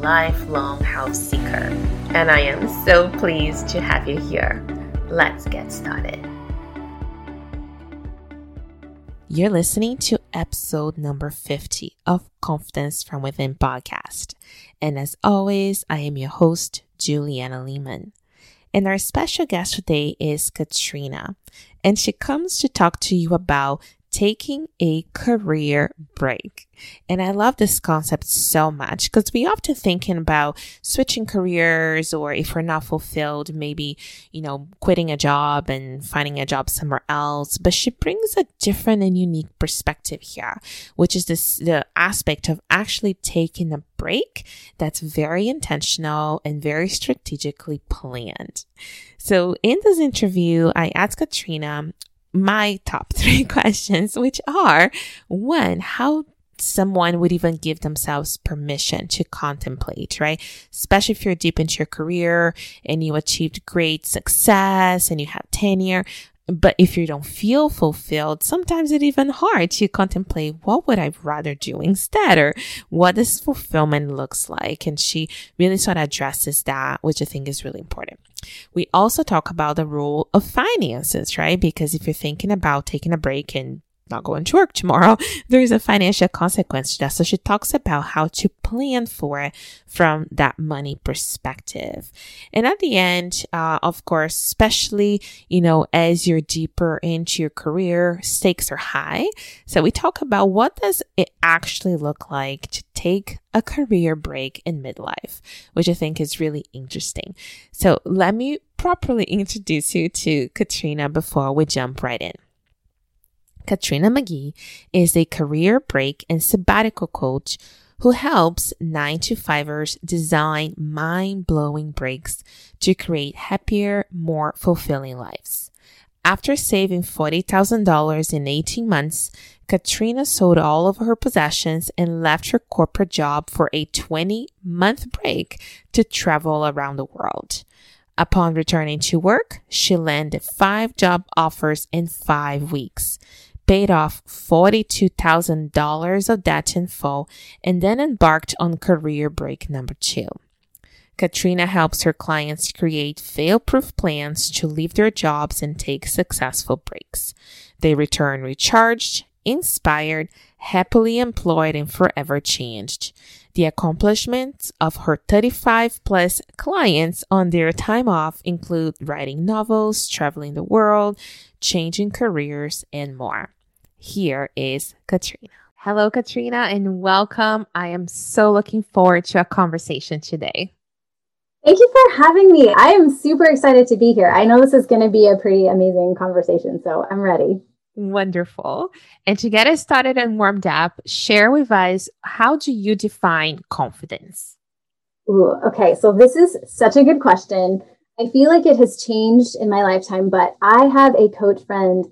lifelong house seeker. And I am so pleased to have you here. Let's get started. You're listening to episode number 50 of Confidence from Within podcast. And as always, I am your host, Juliana Lehman. And our special guest today is Katrina. And she comes to talk to you about taking a career break. And I love this concept so much because we often thinking about switching careers or if we're not fulfilled, maybe, you know, quitting a job and finding a job somewhere else. But she brings a different and unique perspective here, which is this, the aspect of actually taking a break that's very intentional and very strategically planned. So in this interview, I asked Katrina my top three questions, which are one, how someone would even give themselves permission to contemplate, right? Especially if you're deep into your career and you achieved great success and you have tenure. But if you don't feel fulfilled, sometimes it's even hard to contemplate what would I rather do instead or what this fulfillment looks like. And she really sort of addresses that, which I think is really important. We also talk about the role of finances, right? Because if you're thinking about taking a break and not going to work tomorrow, there is a financial consequence to that. So she talks about how to plan for it from that money perspective. And at the end, uh, of course, especially, you know, as you're deeper into your career, stakes are high. So we talk about what does it actually look like to take a career break in midlife, which I think is really interesting. So let me properly introduce you to Katrina before we jump right in. Katrina McGee is a career break and sabbatical coach who helps 9 to 5ers design mind blowing breaks to create happier, more fulfilling lives. After saving $40,000 in 18 months, Katrina sold all of her possessions and left her corporate job for a 20 month break to travel around the world. Upon returning to work, she landed five job offers in five weeks paid off $42,000 of debt in full, and then embarked on career break number two. Katrina helps her clients create fail proof plans to leave their jobs and take successful breaks. They return recharged, inspired, happily employed, and forever changed. The accomplishments of her 35 plus clients on their time off include writing novels, traveling the world, changing careers, and more. Here is Katrina. Hello, Katrina, and welcome. I am so looking forward to a conversation today. Thank you for having me. I am super excited to be here. I know this is going to be a pretty amazing conversation, so I'm ready. Wonderful. And to get us started and warmed up, share with us how do you define confidence? Ooh, okay, so this is such a good question. I feel like it has changed in my lifetime, but I have a coach friend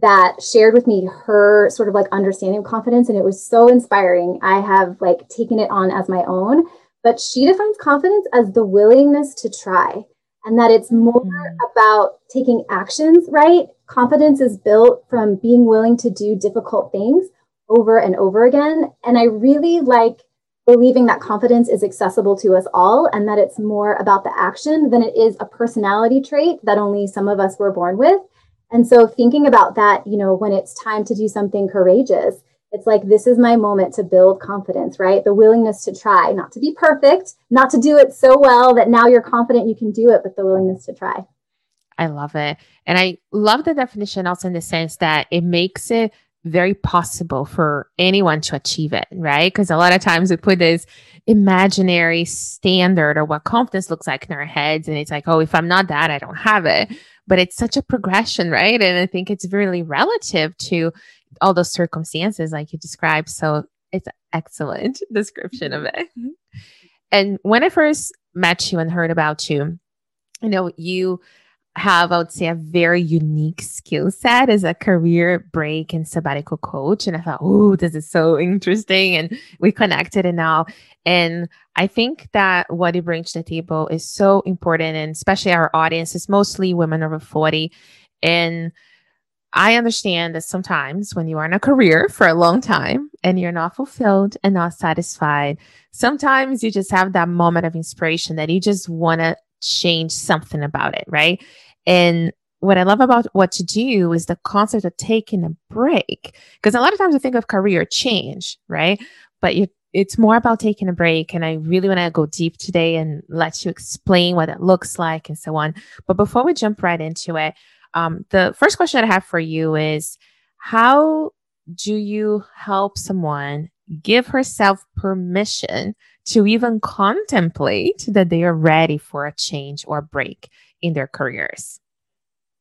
that shared with me her sort of like understanding of confidence and it was so inspiring. I have like taken it on as my own but she defines confidence as the willingness to try and that it's more mm. about taking actions right? Confidence is built from being willing to do difficult things over and over again and i really like believing that confidence is accessible to us all and that it's more about the action than it is a personality trait that only some of us were born with and so thinking about that, you know, when it's time to do something courageous, it's like this is my moment to build confidence, right? The willingness to try, not to be perfect, not to do it so well that now you're confident you can do it, but the willingness to try. I love it. And I love the definition also in the sense that it makes it very possible for anyone to achieve it, right? Because a lot of times we put this imaginary standard or what confidence looks like in our heads. And it's like, oh, if I'm not that, I don't have it but it's such a progression, right? And I think it's really relative to all those circumstances like you described. So it's excellent description of it. Mm-hmm. And when I first met you and heard about you, you know, you have, I would say, a very unique skill set as a career break and sabbatical coach. And I thought, oh, this is so interesting. And we connected and now. And I think that what you bring to the table is so important. And especially our audience is mostly women over 40. And I understand that sometimes when you are in a career for a long time and you're not fulfilled and not satisfied, sometimes you just have that moment of inspiration that you just want to change something about it, right? And what I love about what to do is the concept of taking a break. Because a lot of times we think of career change, right? But you, it's more about taking a break. And I really want to go deep today and let you explain what it looks like and so on. But before we jump right into it, um, the first question I have for you is how do you help someone give herself permission to even contemplate that they are ready for a change or a break in their careers?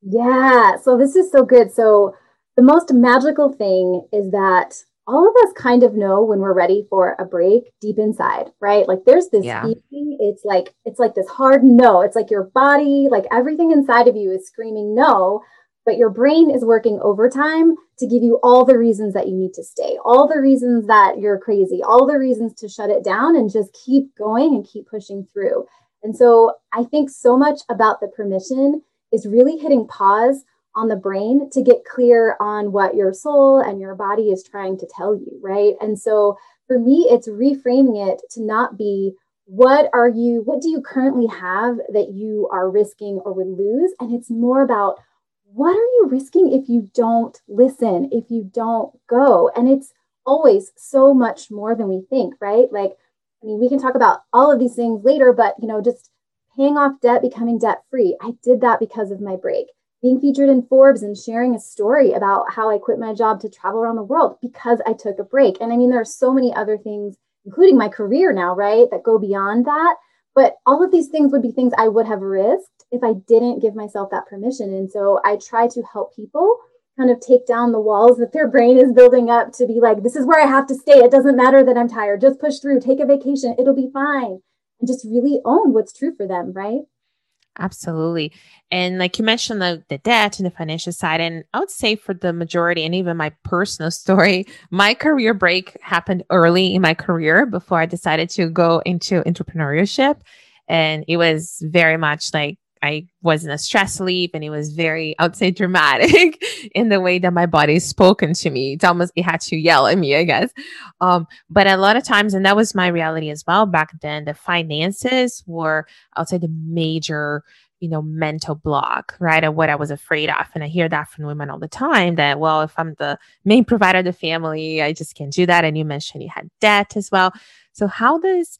Yeah, so this is so good. So, the most magical thing is that all of us kind of know when we're ready for a break deep inside, right? Like there's this yeah. feeling, it's like it's like this hard no. It's like your body, like everything inside of you is screaming no, but your brain is working overtime to give you all the reasons that you need to stay, all the reasons that you're crazy, all the reasons to shut it down and just keep going and keep pushing through. And so I think so much about the permission is really hitting pause on the brain to get clear on what your soul and your body is trying to tell you, right? And so for me, it's reframing it to not be what are you, what do you currently have that you are risking or would lose? And it's more about what are you risking if you don't listen, if you don't go? And it's always so much more than we think, right? Like, I mean, we can talk about all of these things later, but you know, just paying off debt, becoming debt free. I did that because of my break being featured in Forbes and sharing a story about how I quit my job to travel around the world because I took a break. And I mean, there are so many other things, including my career now, right, that go beyond that. But all of these things would be things I would have risked if I didn't give myself that permission. And so I try to help people kind of take down the walls that their brain is building up to be like, this is where I have to stay. It doesn't matter that I'm tired. Just push through, take a vacation. It'll be fine. And just really own what's true for them, right? Absolutely. And like you mentioned, the, the debt and the financial side. And I would say for the majority, and even my personal story, my career break happened early in my career before I decided to go into entrepreneurship. And it was very much like I was in a stress leave and it was very, I would say dramatic in the way that my body spoken to me. It's almost, it had to yell at me, I guess. Um, but a lot of times, and that was my reality as well back then, the finances were, I would say the major, you know, mental block, right? Of what I was afraid of. And I hear that from women all the time that, well, if I'm the main provider of the family, I just can't do that. And you mentioned you had debt as well. So how does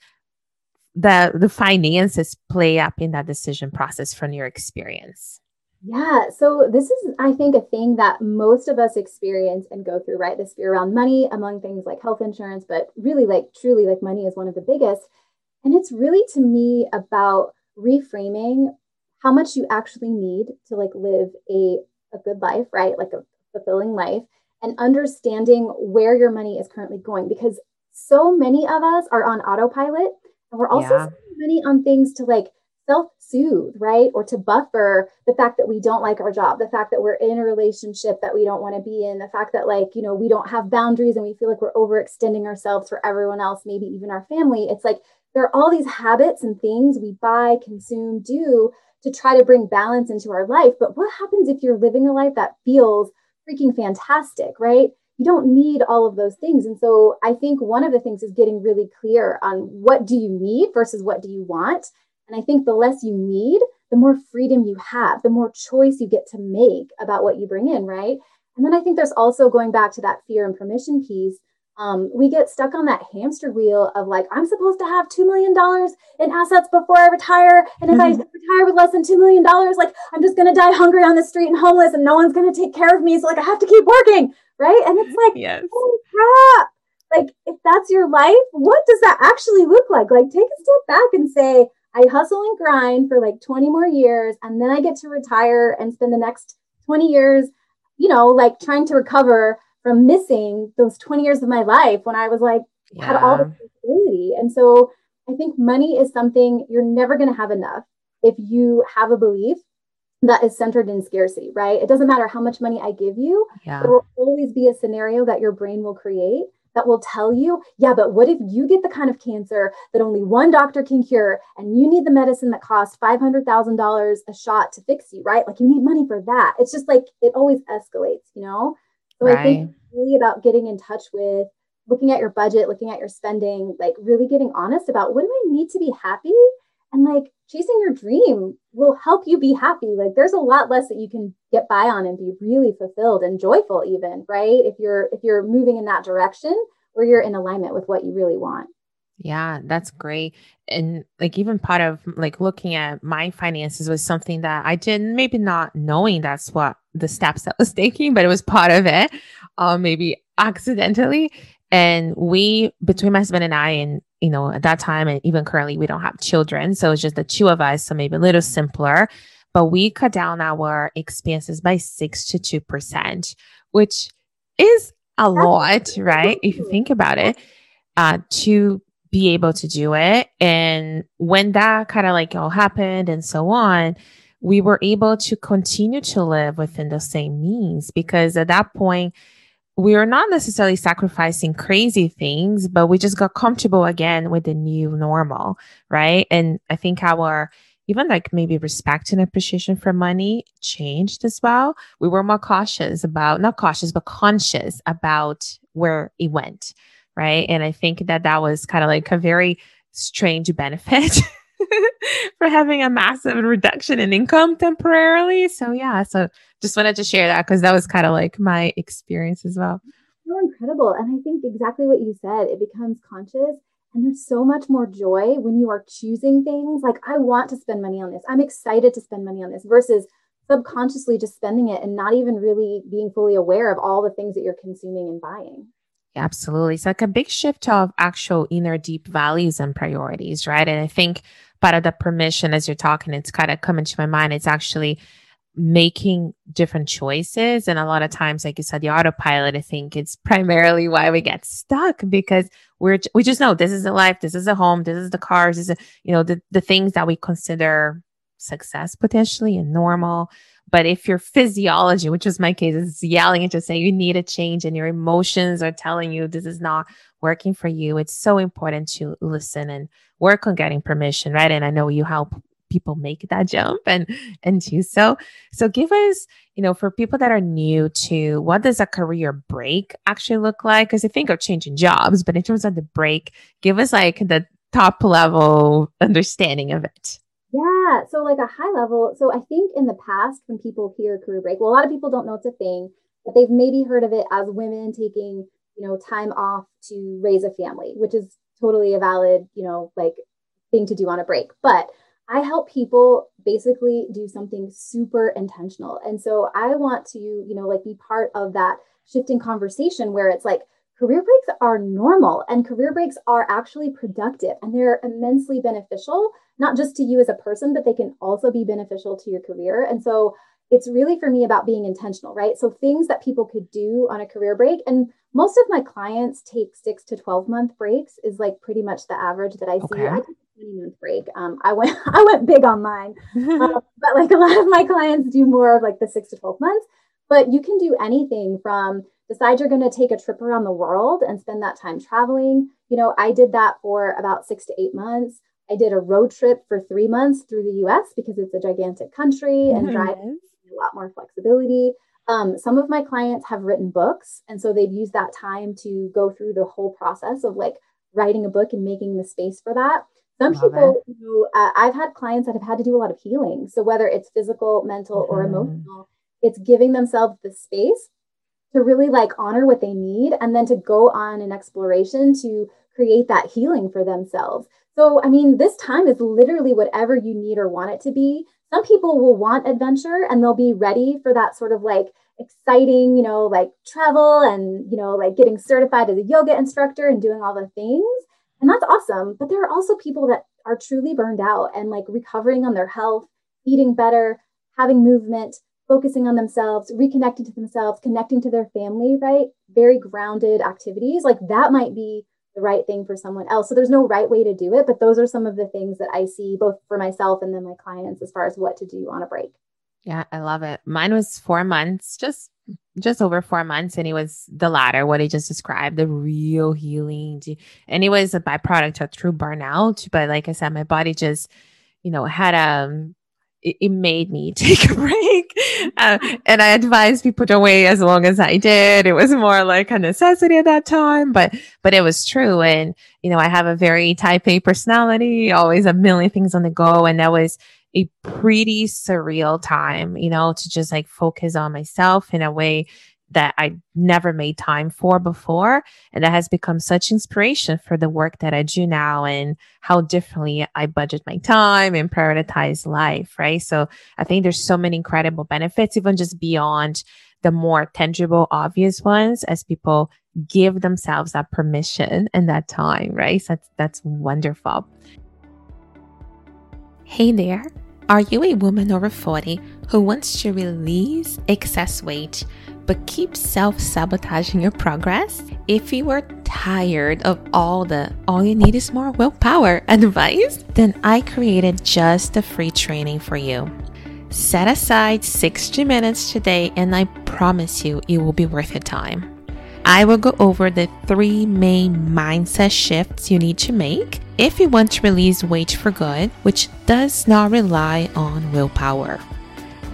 the the finances play up in that decision process from your experience? Yeah, so this is, I think, a thing that most of us experience and go through, right? This fear around money, among things like health insurance, but really, like, truly, like, money is one of the biggest. And it's really to me about reframing how much you actually need to like live a, a good life, right? Like a fulfilling life, and understanding where your money is currently going. Because so many of us are on autopilot and we're also yeah. spending money on things to like self-soothe, right? Or to buffer the fact that we don't like our job, the fact that we're in a relationship that we don't want to be in, the fact that like, you know, we don't have boundaries and we feel like we're overextending ourselves for everyone else, maybe even our family. It's like there are all these habits and things we buy, consume, do to try to bring balance into our life. But what happens if you're living a life that feels freaking fantastic, right? You don't need all of those things. And so i think one of the things is getting really clear on what do you need versus what do you want. And i think the less you need the more freedom you have the more choice you get to make about what you bring in right? And then i think there's also going back to that fear and permission piece um, we get stuck on that hamster wheel of like i'm supposed to have $2 million in assets before i retire. And if mm-hmm. i retire with less than $2 million like i'm just going to die hungry on the street and homeless and no one's going to take care of me. So like i have to keep working right? And it's like, yes. holy crap. Like, if that's your life, what does that actually look like? Like, take a step back and say, I hustle and grind for like 20 more years, and then I get to retire and spend the next 20 years, you know, like trying to recover from missing those 20 years of my life when I was like, yeah. had all the ability. And so I think money is something you're never going to have enough if you have a belief that is centered in scarcity, right? It doesn't matter how much money I give you, yeah. there will always be a scenario that your brain will create that will tell you, yeah, but what if you get the kind of cancer that only one doctor can cure and you need the medicine that costs $500,000 a shot to fix you, right? Like you need money for that. It's just like it always escalates, you know? So right. I think really about getting in touch with looking at your budget, looking at your spending, like really getting honest about what do I need to be happy? And like chasing your dream will help you be happy. Like there's a lot less that you can get by on and be really fulfilled and joyful even, right? If you're if you're moving in that direction where you're in alignment with what you really want. Yeah, that's great. And like even part of like looking at my finances was something that I did maybe not knowing that's what the steps that was taking, but it was part of it. Um, maybe accidentally. And we, between my husband and I, and you know, at that time and even currently, we don't have children. So it's just the two of us. So maybe a little simpler, but we cut down our expenses by six to 2%, which is a lot, right? If you think about it, uh, to be able to do it. And when that kind of like all happened and so on, we were able to continue to live within the same means because at that point, we are not necessarily sacrificing crazy things, but we just got comfortable again with the new normal, right? And I think our even like maybe respect and appreciation for money changed as well. We were more cautious about, not cautious, but conscious about where it went, right? And I think that that was kind of like a very strange benefit for having a massive reduction in income temporarily. So yeah, so just wanted to share that because that was kind of like my experience as well. So incredible. And I think exactly what you said, it becomes conscious and there's so much more joy when you are choosing things like I want to spend money on this. I'm excited to spend money on this versus subconsciously just spending it and not even really being fully aware of all the things that you're consuming and buying. Absolutely. It's like a big shift of actual inner deep values and priorities, right? And I think part of the permission as you're talking, it's kind of coming to my mind. It's actually making different choices. And a lot of times, like you said, the autopilot, I think it's primarily why we get stuck because we're, we just know this is a life, this is a home, this is the cars, this is, a, you know, the, the things that we consider success potentially and normal. But if your physiology, which is my case, is yelling and just saying you need a change and your emotions are telling you this is not working for you, it's so important to listen and work on getting permission, right? And I know you help people make that jump and and do so. So give us, you know, for people that are new to what does a career break actually look like? Because I think of changing jobs, but in terms of the break, give us like the top level understanding of it. Yeah. So, like a high level. So, I think in the past, when people hear career break, well, a lot of people don't know it's a thing, but they've maybe heard of it as women taking, you know, time off to raise a family, which is totally a valid, you know, like thing to do on a break. But I help people basically do something super intentional. And so I want to, you know, like be part of that shifting conversation where it's like, career breaks are normal and career breaks are actually productive and they're immensely beneficial, not just to you as a person, but they can also be beneficial to your career. And so it's really for me about being intentional, right? So things that people could do on a career break. And most of my clients take six to 12 month breaks, is like pretty much the average that I okay. see. I took a 20 month break. Um, I went, I went big on mine, uh, but like a lot of my clients do more of like the six to 12 months. But you can do anything from decide you're going to take a trip around the world and spend that time traveling. You know, I did that for about six to eight months. I did a road trip for three months through the US because it's a gigantic country and driving a lot more flexibility. Um, some of my clients have written books, and so they've used that time to go through the whole process of like writing a book and making the space for that. Some Love people, who, uh, I've had clients that have had to do a lot of healing. So whether it's physical, mental, mm-hmm. or emotional, it's giving themselves the space to really like honor what they need and then to go on an exploration to create that healing for themselves. So, I mean, this time is literally whatever you need or want it to be. Some people will want adventure and they'll be ready for that sort of like exciting, you know, like travel and, you know, like getting certified as a yoga instructor and doing all the things. And that's awesome. But there are also people that are truly burned out and like recovering on their health, eating better, having movement, focusing on themselves, reconnecting to themselves, connecting to their family, right? Very grounded activities. Like that might be the right thing for someone else. So there's no right way to do it, but those are some of the things that I see both for myself and then my clients as far as what to do on a break. Yeah, I love it. Mine was four months, just just over four months, and it was the latter, what I just described, the real healing. And it was a byproduct of true burnout. But like I said, my body just, you know, had a um, it, it made me take a break. Uh, and I advised people to wait as long as I did. It was more like a necessity at that time, but, but it was true. And, you know, I have a very type A personality, always a million things on the go. And that was, a pretty surreal time, you know, to just like focus on myself in a way that I never made time for before. And that has become such inspiration for the work that I do now and how differently I budget my time and prioritize life. Right. So I think there's so many incredible benefits, even just beyond the more tangible, obvious ones as people give themselves that permission and that time. Right. So that's, that's wonderful. Hey there. Are you a woman over 40 who wants to release excess weight but keep self sabotaging your progress? If you are tired of all the all you need is more willpower advice, then I created just a free training for you. Set aside 60 minutes today, and I promise you it will be worth your time. I will go over the three main mindset shifts you need to make if you want to release weight for good, which does not rely on willpower.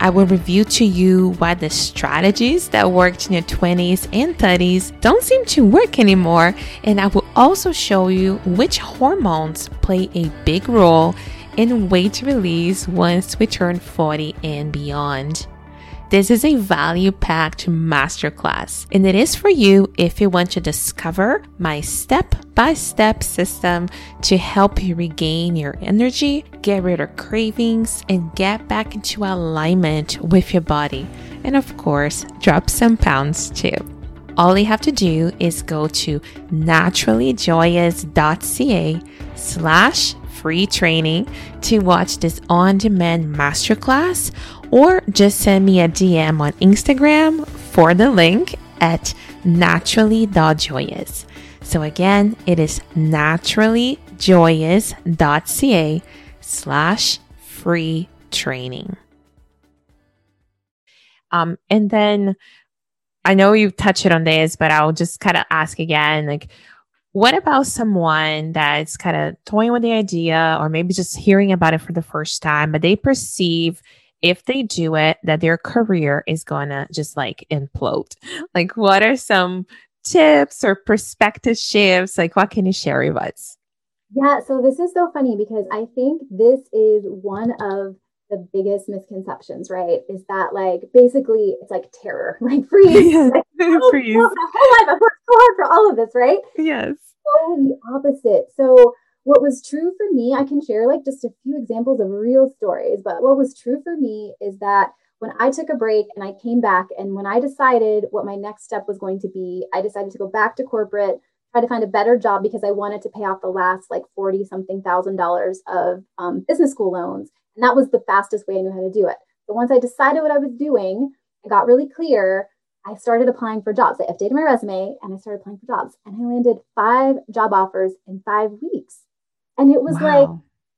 I will review to you why the strategies that worked in your 20s and 30s don't seem to work anymore, and I will also show you which hormones play a big role in weight release once we turn 40 and beyond. This is a value packed masterclass, and it is for you if you want to discover my step by step system to help you regain your energy, get rid of cravings, and get back into alignment with your body. And of course, drop some pounds too. All you have to do is go to naturallyjoyous.ca slash free training to watch this on demand masterclass or just send me a DM on Instagram for the link at naturally.joyous. So again, it is naturallyjoyous.ca slash free training. Um, and then I know you've touched on this, but I'll just kind of ask again, like, what about someone that's kind of toying with the idea or maybe just hearing about it for the first time, but they perceive if they do it, that their career is going to just like implode. Like, what are some tips or perspective shifts? Like, what can you share with us? Yeah, so this is so funny because I think this is one of the biggest misconceptions, right? Is that like basically it's like terror, like freeze. Yeah, like, oh, freeze. Oh, my whole life I've worked so hard for all of this, right? Yes. So the opposite. So what was true for me, I can share like just a few examples of real stories, but what was true for me is that when I took a break and I came back, and when I decided what my next step was going to be, I decided to go back to corporate, try to find a better job because I wanted to pay off the last like 40 something thousand dollars of um, business school loans. And that was the fastest way I knew how to do it. So once I decided what I was doing, I got really clear. I started applying for jobs. I updated my resume and I started applying for jobs. And I landed five job offers in five weeks. And it was wow. like,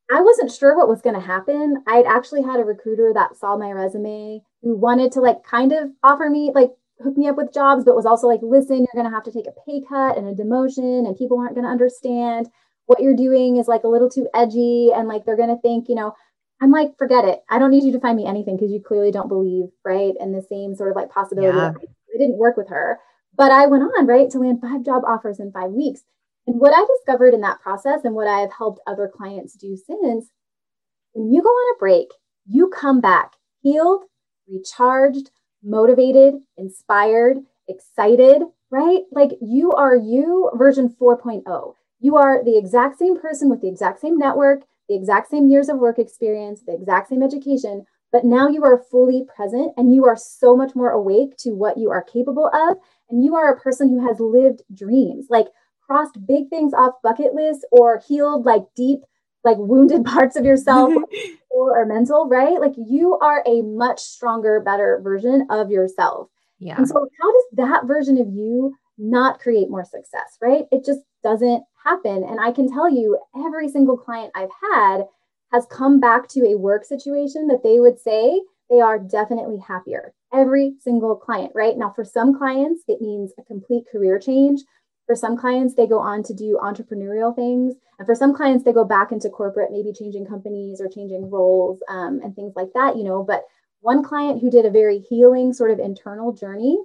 I wasn't sure what was going to happen. I'd actually had a recruiter that saw my resume who wanted to like kind of offer me, like, hook me up with jobs, but was also like, listen, you're going to have to take a pay cut and a demotion, and people aren't going to understand what you're doing is like a little too edgy. And like, they're going to think, you know, I'm like, forget it. I don't need you to find me anything because you clearly don't believe, right? And the same sort of like possibility. Yeah. I didn't work with her. But I went on, right, to land five job offers in five weeks. And what I discovered in that process and what I have helped other clients do since, when you go on a break, you come back healed, recharged, motivated, inspired, excited, right? Like you are you version 4.0. You are the exact same person with the exact same network, the exact same years of work experience, the exact same education, but now you are fully present and you are so much more awake to what you are capable of. And you are a person who has lived dreams. Like crossed big things off bucket lists or healed like deep like wounded parts of yourself or, or mental right like you are a much stronger better version of yourself yeah and so how does that version of you not create more success right it just doesn't happen. And I can tell you, every single client I've had has come back to a work situation that they would say they are definitely happier. Every single client, right? Now, for some clients, it means a complete career change. For some clients, they go on to do entrepreneurial things. And for some clients, they go back into corporate, maybe changing companies or changing roles um, and things like that, you know. But one client who did a very healing sort of internal journey,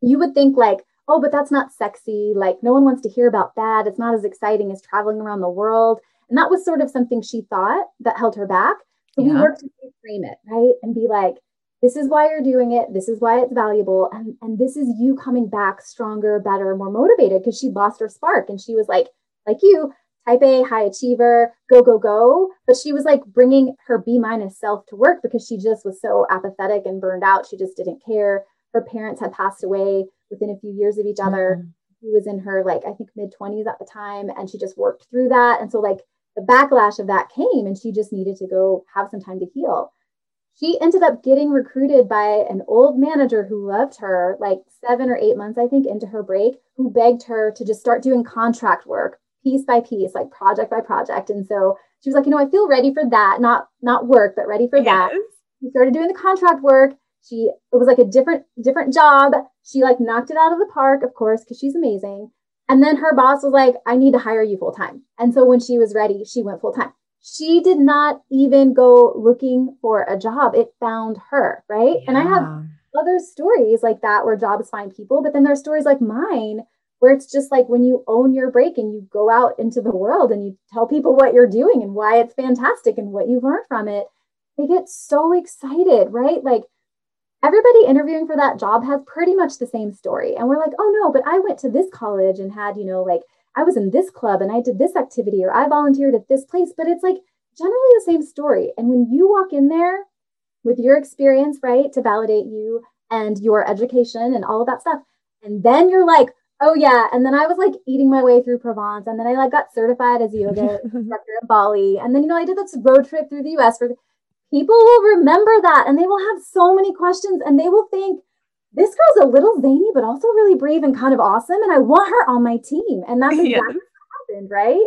you would think like, oh, but that's not sexy. Like, no one wants to hear about that. It's not as exciting as traveling around the world. And that was sort of something she thought that held her back. So yeah. we worked to reframe it, right? And be like, this is why you're doing it. This is why it's valuable. And, and this is you coming back stronger, better, more motivated because she lost her spark. And she was like, like you, type A, high achiever, go, go, go. But she was like bringing her B minus self to work because she just was so apathetic and burned out. She just didn't care. Her parents had passed away within a few years of each other. Mm-hmm. She was in her like I think mid 20s at the time and she just worked through that and so like the backlash of that came and she just needed to go have some time to heal. She ended up getting recruited by an old manager who loved her like 7 or 8 months I think into her break who begged her to just start doing contract work piece by piece like project by project and so she was like you know I feel ready for that not not work but ready for yes. that. She started doing the contract work she it was like a different different job. She like knocked it out of the park, of course, because she's amazing. And then her boss was like, I need to hire you full time. And so when she was ready, she went full time. She did not even go looking for a job. It found her, right? Yeah. And I have other stories like that where jobs find people, but then there are stories like mine where it's just like when you own your break and you go out into the world and you tell people what you're doing and why it's fantastic and what you've learned from it, they get so excited, right? Like everybody interviewing for that job has pretty much the same story. And we're like, oh no, but I went to this college and had, you know, like I was in this club and I did this activity or I volunteered at this place. But it's like generally the same story. And when you walk in there with your experience, right, to validate you and your education and all of that stuff, and then you're like, oh yeah. And then I was like eating my way through Provence. And then I like got certified as a yoga instructor in Bali. And then, you know, I did this road trip through the US for people will remember that and they will have so many questions and they will think this girl's a little zany but also really brave and kind of awesome and i want her on my team. And that's exactly yeah. what happened right?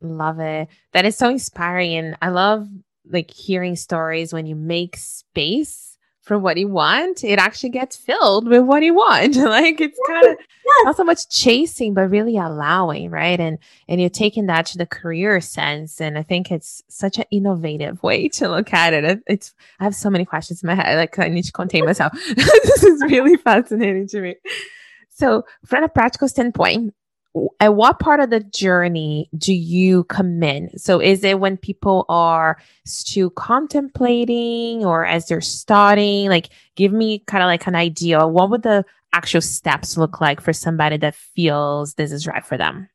Love it. That is so inspiring and i love like hearing stories when you make space for what you want, it actually gets filled with what you want. like it's kind of yes. not so much chasing, but really allowing, right? And and you're taking that to the career sense. And I think it's such an innovative way to look at it. It's I have so many questions in my head. Like I need to contain myself. this is really fascinating to me. So from a practical standpoint, at what part of the journey do you come in? So is it when people are still contemplating or as they're starting? Like give me kind of like an idea. What would the actual steps look like for somebody that feels this is right for them?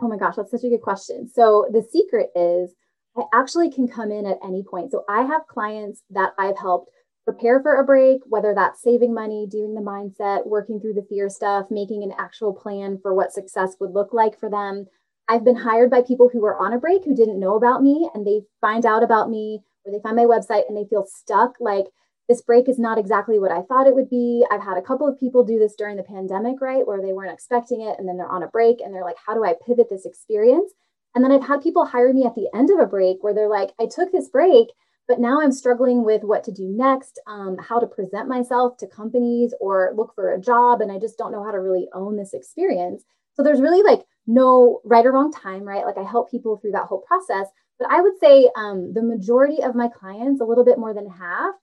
Oh my gosh, that's such a good question. So the secret is I actually can come in at any point. So I have clients that I've helped prepare for a break, whether that's saving money, doing the mindset, working through the fear stuff, making an actual plan for what success would look like for them. I've been hired by people who were on a break who didn't know about me and they find out about me or they find my website and they feel stuck like this break is not exactly what I thought it would be. I've had a couple of people do this during the pandemic, right? Where they weren't expecting it and then they're on a break and they're like, how do I pivot this experience? And then I've had people hire me at the end of a break where they're like, I took this break but now I'm struggling with what to do next, um, how to present myself to companies or look for a job. And I just don't know how to really own this experience. So there's really like no right or wrong time, right? Like I help people through that whole process. But I would say um, the majority of my clients, a little bit more than half,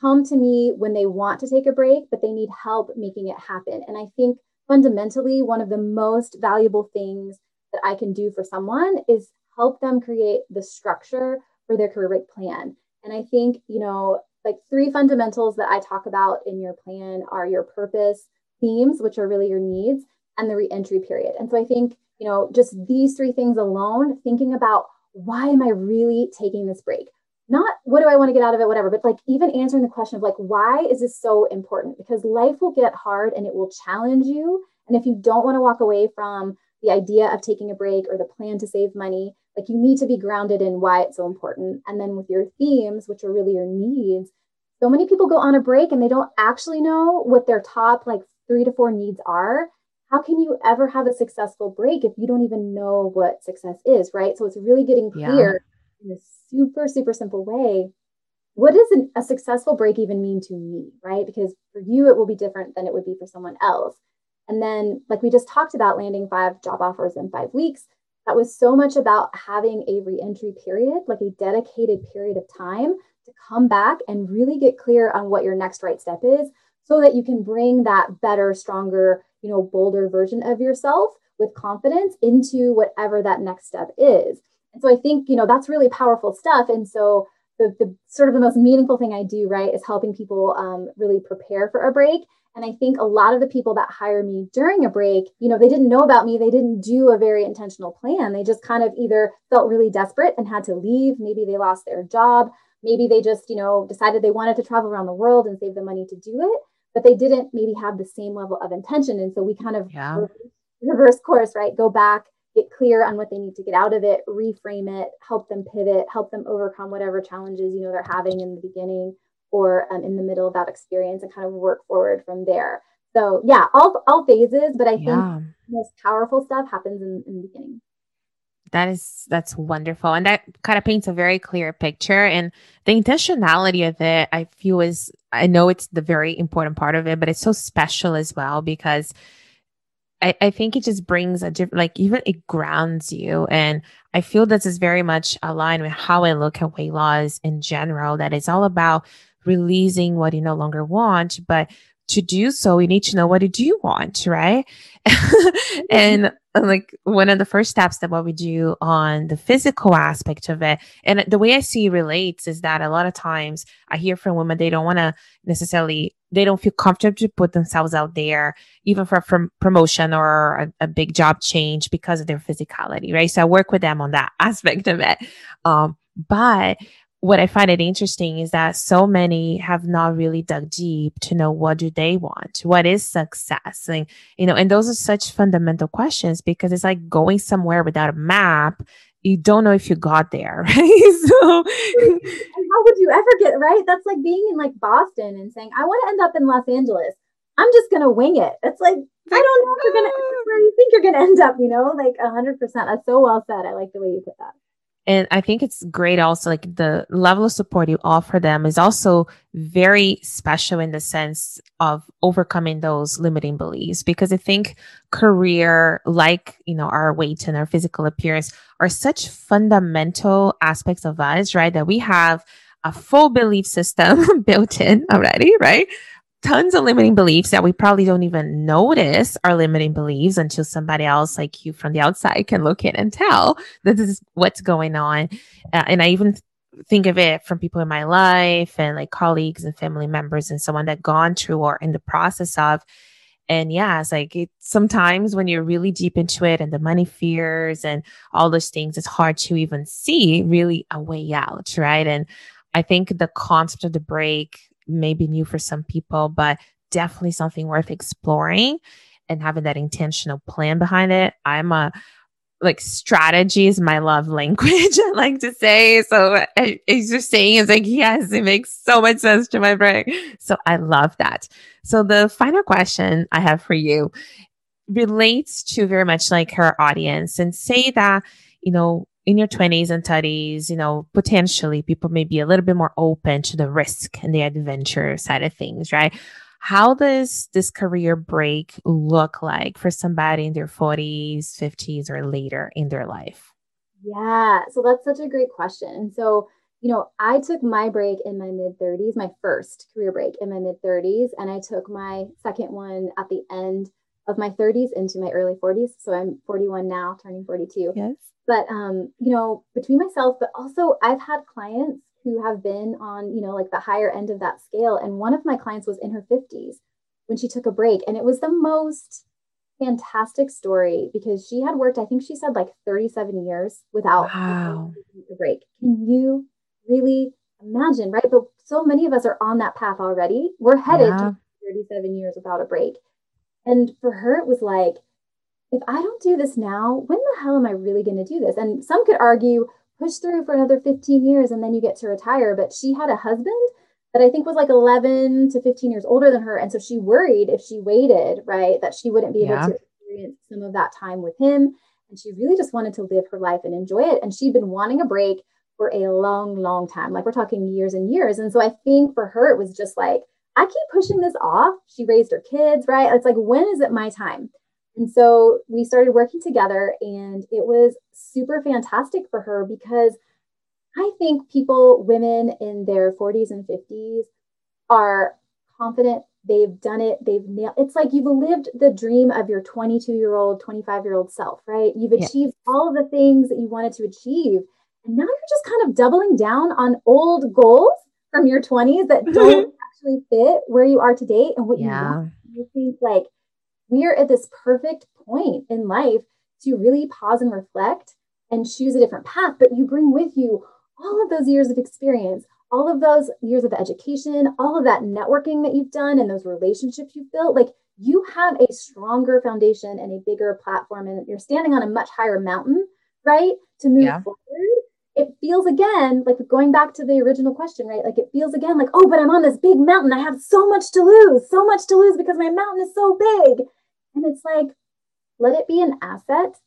come to me when they want to take a break, but they need help making it happen. And I think fundamentally, one of the most valuable things that I can do for someone is help them create the structure for their career break plan. And I think, you know, like three fundamentals that I talk about in your plan are your purpose, themes, which are really your needs, and the reentry period. And so I think, you know, just these three things alone, thinking about why am I really taking this break? Not what do I want to get out of it, whatever, but like even answering the question of like, why is this so important? Because life will get hard and it will challenge you. And if you don't want to walk away from the idea of taking a break or the plan to save money, like you need to be grounded in why it's so important. And then with your themes, which are really your needs, so many people go on a break and they don't actually know what their top like three to four needs are. how can you ever have a successful break if you don't even know what success is, right? So it's really getting clear yeah. in a super, super simple way. What does an, a successful break even mean to me, right? Because for you, it will be different than it would be for someone else. And then, like we just talked about, landing five job offers in five weeks, that was so much about having a reentry period, like a dedicated period of time to come back and really get clear on what your next right step is so that you can bring that better, stronger, you know, bolder version of yourself with confidence into whatever that next step is. And so I think, you know, that's really powerful stuff. And so the, the sort of the most meaningful thing I do, right, is helping people um, really prepare for a break. And I think a lot of the people that hire me during a break, you know, they didn't know about me. They didn't do a very intentional plan. They just kind of either felt really desperate and had to leave. Maybe they lost their job. Maybe they just, you know, decided they wanted to travel around the world and save the money to do it but they didn't maybe have the same level of intention. And so we kind of yeah. reverse course, right? Go back, get clear on what they need to get out of it, reframe it, help them pivot, help them overcome whatever challenges you know they're having in the beginning or um, in the middle of that experience, and kind of work forward from there. So yeah, all all phases, but I think yeah. most powerful stuff happens in, in the beginning that is that's wonderful and that kind of paints a very clear picture and the intentionality of it i feel is i know it's the very important part of it but it's so special as well because i, I think it just brings a different like even it grounds you and i feel this is very much aligned with how i look at weight loss in general that it's all about releasing what you no longer want but to do so, we need to know what do you want, right? and like one of the first steps that what we do on the physical aspect of it, and the way I see it relates is that a lot of times I hear from women they don't want to necessarily they don't feel comfortable to put themselves out there, even for from promotion or a, a, big job change because of their physicality, right? So I work with them on that aspect of it. Um, but what I find it interesting is that so many have not really dug deep to know what do they want, what is success, and you know, and those are such fundamental questions because it's like going somewhere without a map. You don't know if you got there, right? so, and how would you ever get right? That's like being in like Boston and saying, "I want to end up in Los Angeles." I'm just gonna wing it. It's like I don't know if you're gonna ah. where you think you're gonna end up. You know, like a hundred percent. That's so well said. I like the way you put that. And I think it's great also, like the level of support you offer them is also very special in the sense of overcoming those limiting beliefs. Because I think career, like, you know, our weight and our physical appearance are such fundamental aspects of us, right? That we have a full belief system built in already, right? Tons of limiting beliefs that we probably don't even notice are limiting beliefs until somebody else like you from the outside can look in and tell that this is what's going on. Uh, and I even think of it from people in my life and like colleagues and family members and someone that gone through or in the process of. And yeah, it's like it, sometimes when you're really deep into it and the money fears and all those things, it's hard to even see really a way out, right? And I think the concept of the break may be new for some people, but definitely something worth exploring and having that intentional plan behind it. I'm a like strategy is my love language, I like to say. So as you're saying, it's like, yes, it makes so much sense to my brain. So I love that. So the final question I have for you relates to very much like her audience and say that, you know, in your 20s and 30s, you know, potentially people may be a little bit more open to the risk and the adventure side of things, right? How does this career break look like for somebody in their 40s, 50s, or later in their life? Yeah, so that's such a great question. And so, you know, I took my break in my mid 30s, my first career break in my mid 30s, and I took my second one at the end of my 30s into my early 40s. So I'm 41 now, turning 42. Yes. But um, you know, between myself, but also I've had clients who have been on, you know, like the higher end of that scale. And one of my clients was in her 50s when she took a break. And it was the most fantastic story because she had worked, I think she said like 37 years without wow. a break. Can you really imagine, right? But so many of us are on that path already. We're headed yeah. to 37 years without a break. And for her, it was like, if I don't do this now, when the hell am I really going to do this? And some could argue, push through for another 15 years and then you get to retire. But she had a husband that I think was like 11 to 15 years older than her. And so she worried if she waited, right, that she wouldn't be able yeah. to experience some of that time with him. And she really just wanted to live her life and enjoy it. And she'd been wanting a break for a long, long time. Like we're talking years and years. And so I think for her, it was just like, I keep pushing this off. She raised her kids, right? It's like, when is it my time? And so we started working together, and it was super fantastic for her because I think people, women in their 40s and 50s, are confident. They've done it. They've nailed. It's like you've lived the dream of your 22 year old, 25 year old self, right? You've achieved all of the things that you wanted to achieve, and now you're just kind of doubling down on old goals from your 20s that mm-hmm. don't actually fit where you are today and what yeah. you want. You think like we are at this perfect point in life to really pause and reflect and choose a different path, but you bring with you all of those years of experience, all of those years of education, all of that networking that you've done and those relationships you've built, like you have a stronger foundation and a bigger platform, and you're standing on a much higher mountain, right? To move yeah. forward. It feels again like going back to the original question, right? Like it feels again like, oh, but I'm on this big mountain. I have so much to lose, so much to lose because my mountain is so big. And it's like, let it be an asset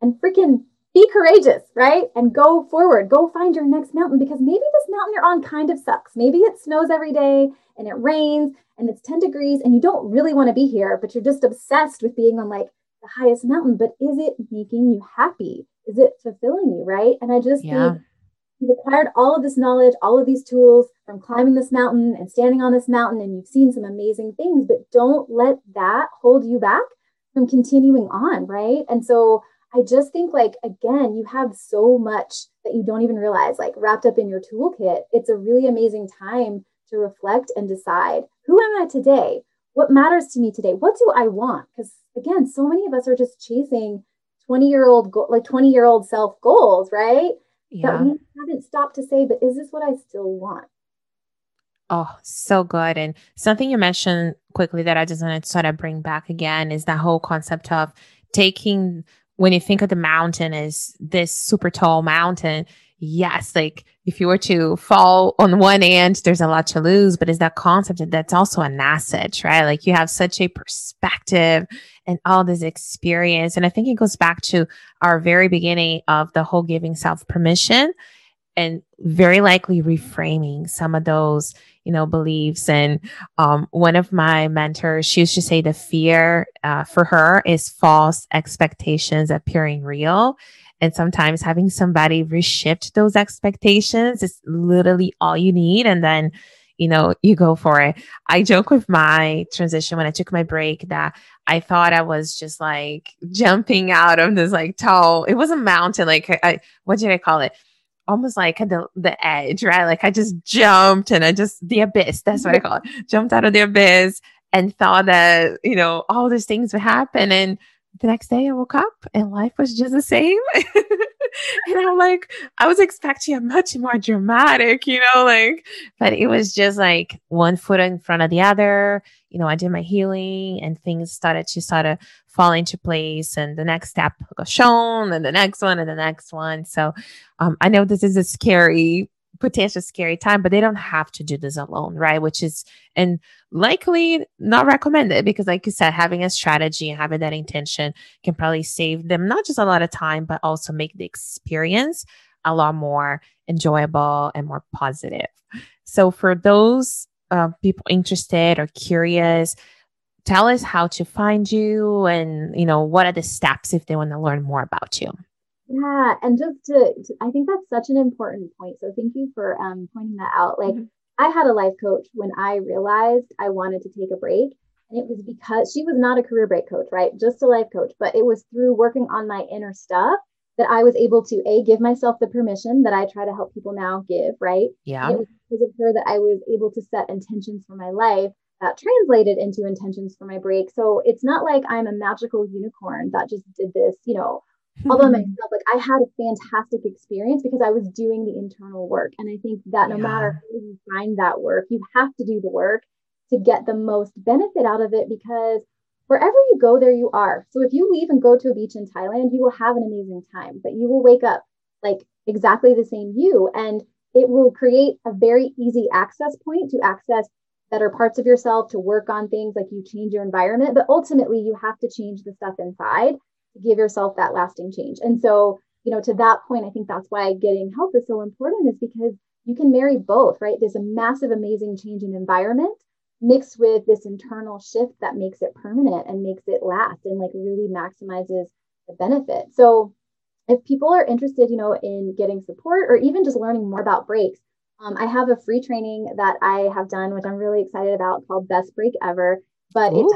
and freaking be courageous, right? And go forward. Go find your next mountain because maybe this mountain you're on kind of sucks. Maybe it snows every day and it rains and it's 10 degrees and you don't really want to be here, but you're just obsessed with being on like the highest mountain. But is it making you happy? Is it fulfilling you, right? And I just yeah. think you've acquired all of this knowledge, all of these tools from climbing this mountain and standing on this mountain, and you've seen some amazing things, but don't let that hold you back from continuing on, right? And so I just think like again, you have so much that you don't even realize like wrapped up in your toolkit. It's a really amazing time to reflect and decide who am I today? What matters to me today? What do I want? Because again, so many of us are just chasing 20 year old go- like 20 year old self goals, right? Yeah. But we haven't stopped to say, but is this what I still want? Oh, so good. And something you mentioned quickly that I just wanted to sort of bring back again is that whole concept of taking when you think of the mountain as this super tall mountain, yes, like if you were to fall on one end, there's a lot to lose, but is that concept that that's also an asset, right? Like you have such a perspective and all this experience. And I think it goes back to our very beginning of the whole giving self permission and very likely reframing some of those you know beliefs and um, one of my mentors she used to say the fear uh, for her is false expectations appearing real and sometimes having somebody reshift those expectations is literally all you need and then you know you go for it i joke with my transition when i took my break that i thought i was just like jumping out of this like tall it was a mountain like I, what did i call it almost like the, the edge, right? Like I just jumped and I just, the abyss, that's what I call it, jumped out of the abyss and thought that, you know, all these things would happen. And the next day I woke up and life was just the same. and I'm like, I was expecting a much more dramatic, you know, like, but it was just like one foot in front of the other. You know, I did my healing and things started to sort of fall into place. And the next step got shown, and the next one, and the next one. So um, I know this is a scary potential scary time, but they don't have to do this alone, right? Which is, and likely not recommended because, like you said, having a strategy and having that intention can probably save them not just a lot of time, but also make the experience a lot more enjoyable and more positive. So, for those uh, people interested or curious, tell us how to find you and you know what are the steps if they want to learn more about you yeah, and just to, to, I think that's such an important point. So thank you for um, pointing that out. Like, mm-hmm. I had a life coach when I realized I wanted to take a break. And it was because she was not a career break coach, right? Just a life coach. But it was through working on my inner stuff that I was able to A, give myself the permission that I try to help people now give, right? Yeah. And it was because of her that I was able to set intentions for my life that translated into intentions for my break. So it's not like I'm a magical unicorn that just did this, you know, Hmm. although myself like i had a fantastic experience because i was doing the internal work. And i think that no yeah. matter how you find that work you have to do the work to get the most benefit out of it because wherever you go there you are. So if you leave and go to a beach in thailand you will have an amazing time but you will wake up like exactly the same you. And it will create a very easy access point to access better parts of yourself, to work on things like you change your environment, but ultimately you have to change the stuff inside give yourself that lasting change. And so, you know, to that point, I think that's why getting help is so important is because you can marry both, right? There's a massive, amazing change in environment mixed with this internal shift that makes it permanent and makes it last and like really maximizes the benefit. So if people are interested, you know, in getting support or even just learning more about breaks, um, I have a free training that I have done, which I'm really excited about, called Best Break Ever. But it's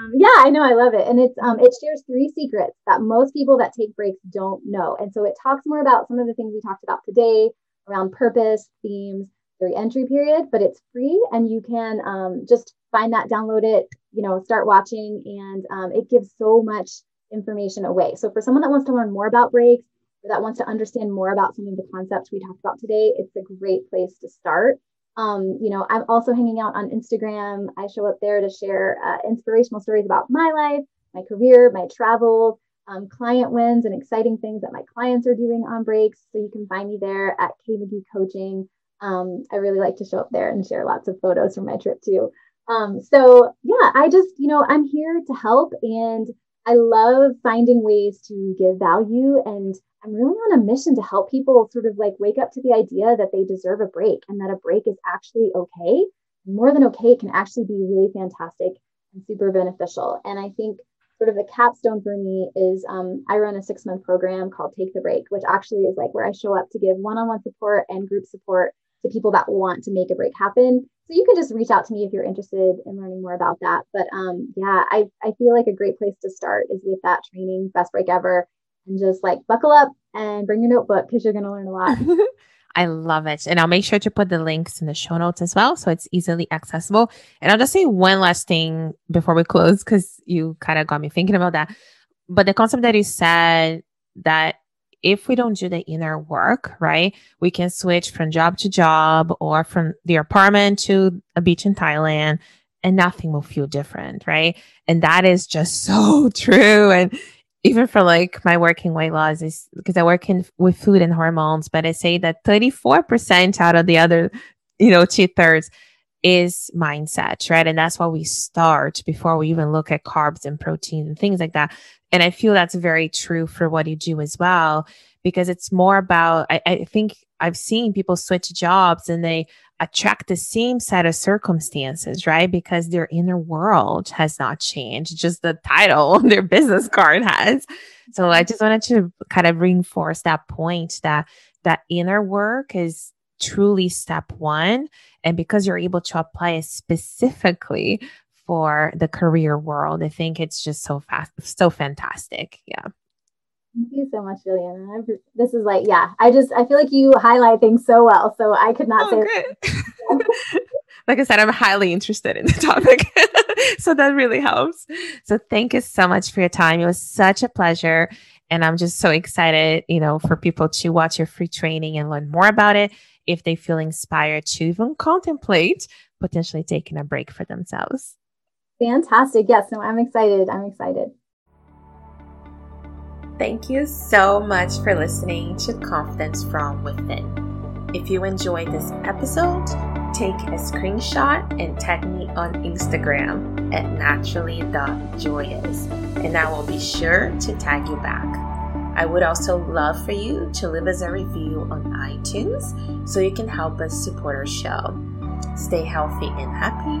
um, yeah, I know, I love it, and it's um, it shares three secrets that most people that take breaks don't know, and so it talks more about some of the things we talked about today around purpose, themes, the entry period, but it's free, and you can um, just find that, download it, you know, start watching, and um, it gives so much information away. So for someone that wants to learn more about breaks that wants to understand more about some of the concepts we talked about today, it's a great place to start. Um, you know, I'm also hanging out on Instagram. I show up there to share uh, inspirational stories about my life, my career, my travels, um, client wins, and exciting things that my clients are doing on breaks. So you can find me there at K McGee Coaching. Um, I really like to show up there and share lots of photos from my trip too. Um, so yeah, I just, you know, I'm here to help and I love finding ways to give value and I'm really on a mission to help people sort of like wake up to the idea that they deserve a break and that a break is actually okay. More than okay, it can actually be really fantastic and super beneficial. And I think sort of the capstone for me is um, I run a six month program called Take the Break, which actually is like where I show up to give one on one support and group support to people that want to make a break happen. So you can just reach out to me if you're interested in learning more about that. But um, yeah, I, I feel like a great place to start is with that training, Best Break Ever and just like buckle up and bring your notebook because you're going to learn a lot. I love it. And I'll make sure to put the links in the show notes as well. So it's easily accessible. And I'll just say one last thing before we close because you kind of got me thinking about that. But the concept that you said that if we don't do the inner work, right, we can switch from job to job or from the apartment to a beach in Thailand and nothing will feel different, right? And that is just so true. And even for like my working weight loss is because I work in with food and hormones, but I say that 34% out of the other, you know, two thirds is mindset, right? And that's why we start before we even look at carbs and protein and things like that. And I feel that's very true for what you do as well, because it's more about, I, I think I've seen people switch jobs and they attract the same set of circumstances, right? Because their inner world has not changed, just the title on their business card has. So I just wanted to kind of reinforce that point that that inner work is truly step one. And because you're able to apply it specifically for the career world, I think it's just so fast, so fantastic. Yeah. Thank you so much, Juliana. This is like, yeah, I just I feel like you highlight things so well. So I could not oh, say. like I said, I'm highly interested in the topic, so that really helps. So thank you so much for your time. It was such a pleasure, and I'm just so excited, you know, for people to watch your free training and learn more about it if they feel inspired to even contemplate potentially taking a break for themselves. Fantastic. Yes, no, I'm excited. I'm excited. Thank you so much for listening to Confidence from Within. If you enjoyed this episode, take a screenshot and tag me on Instagram at naturally.joyous, and I will be sure to tag you back. I would also love for you to leave us a review on iTunes so you can help us support our show. Stay healthy and happy,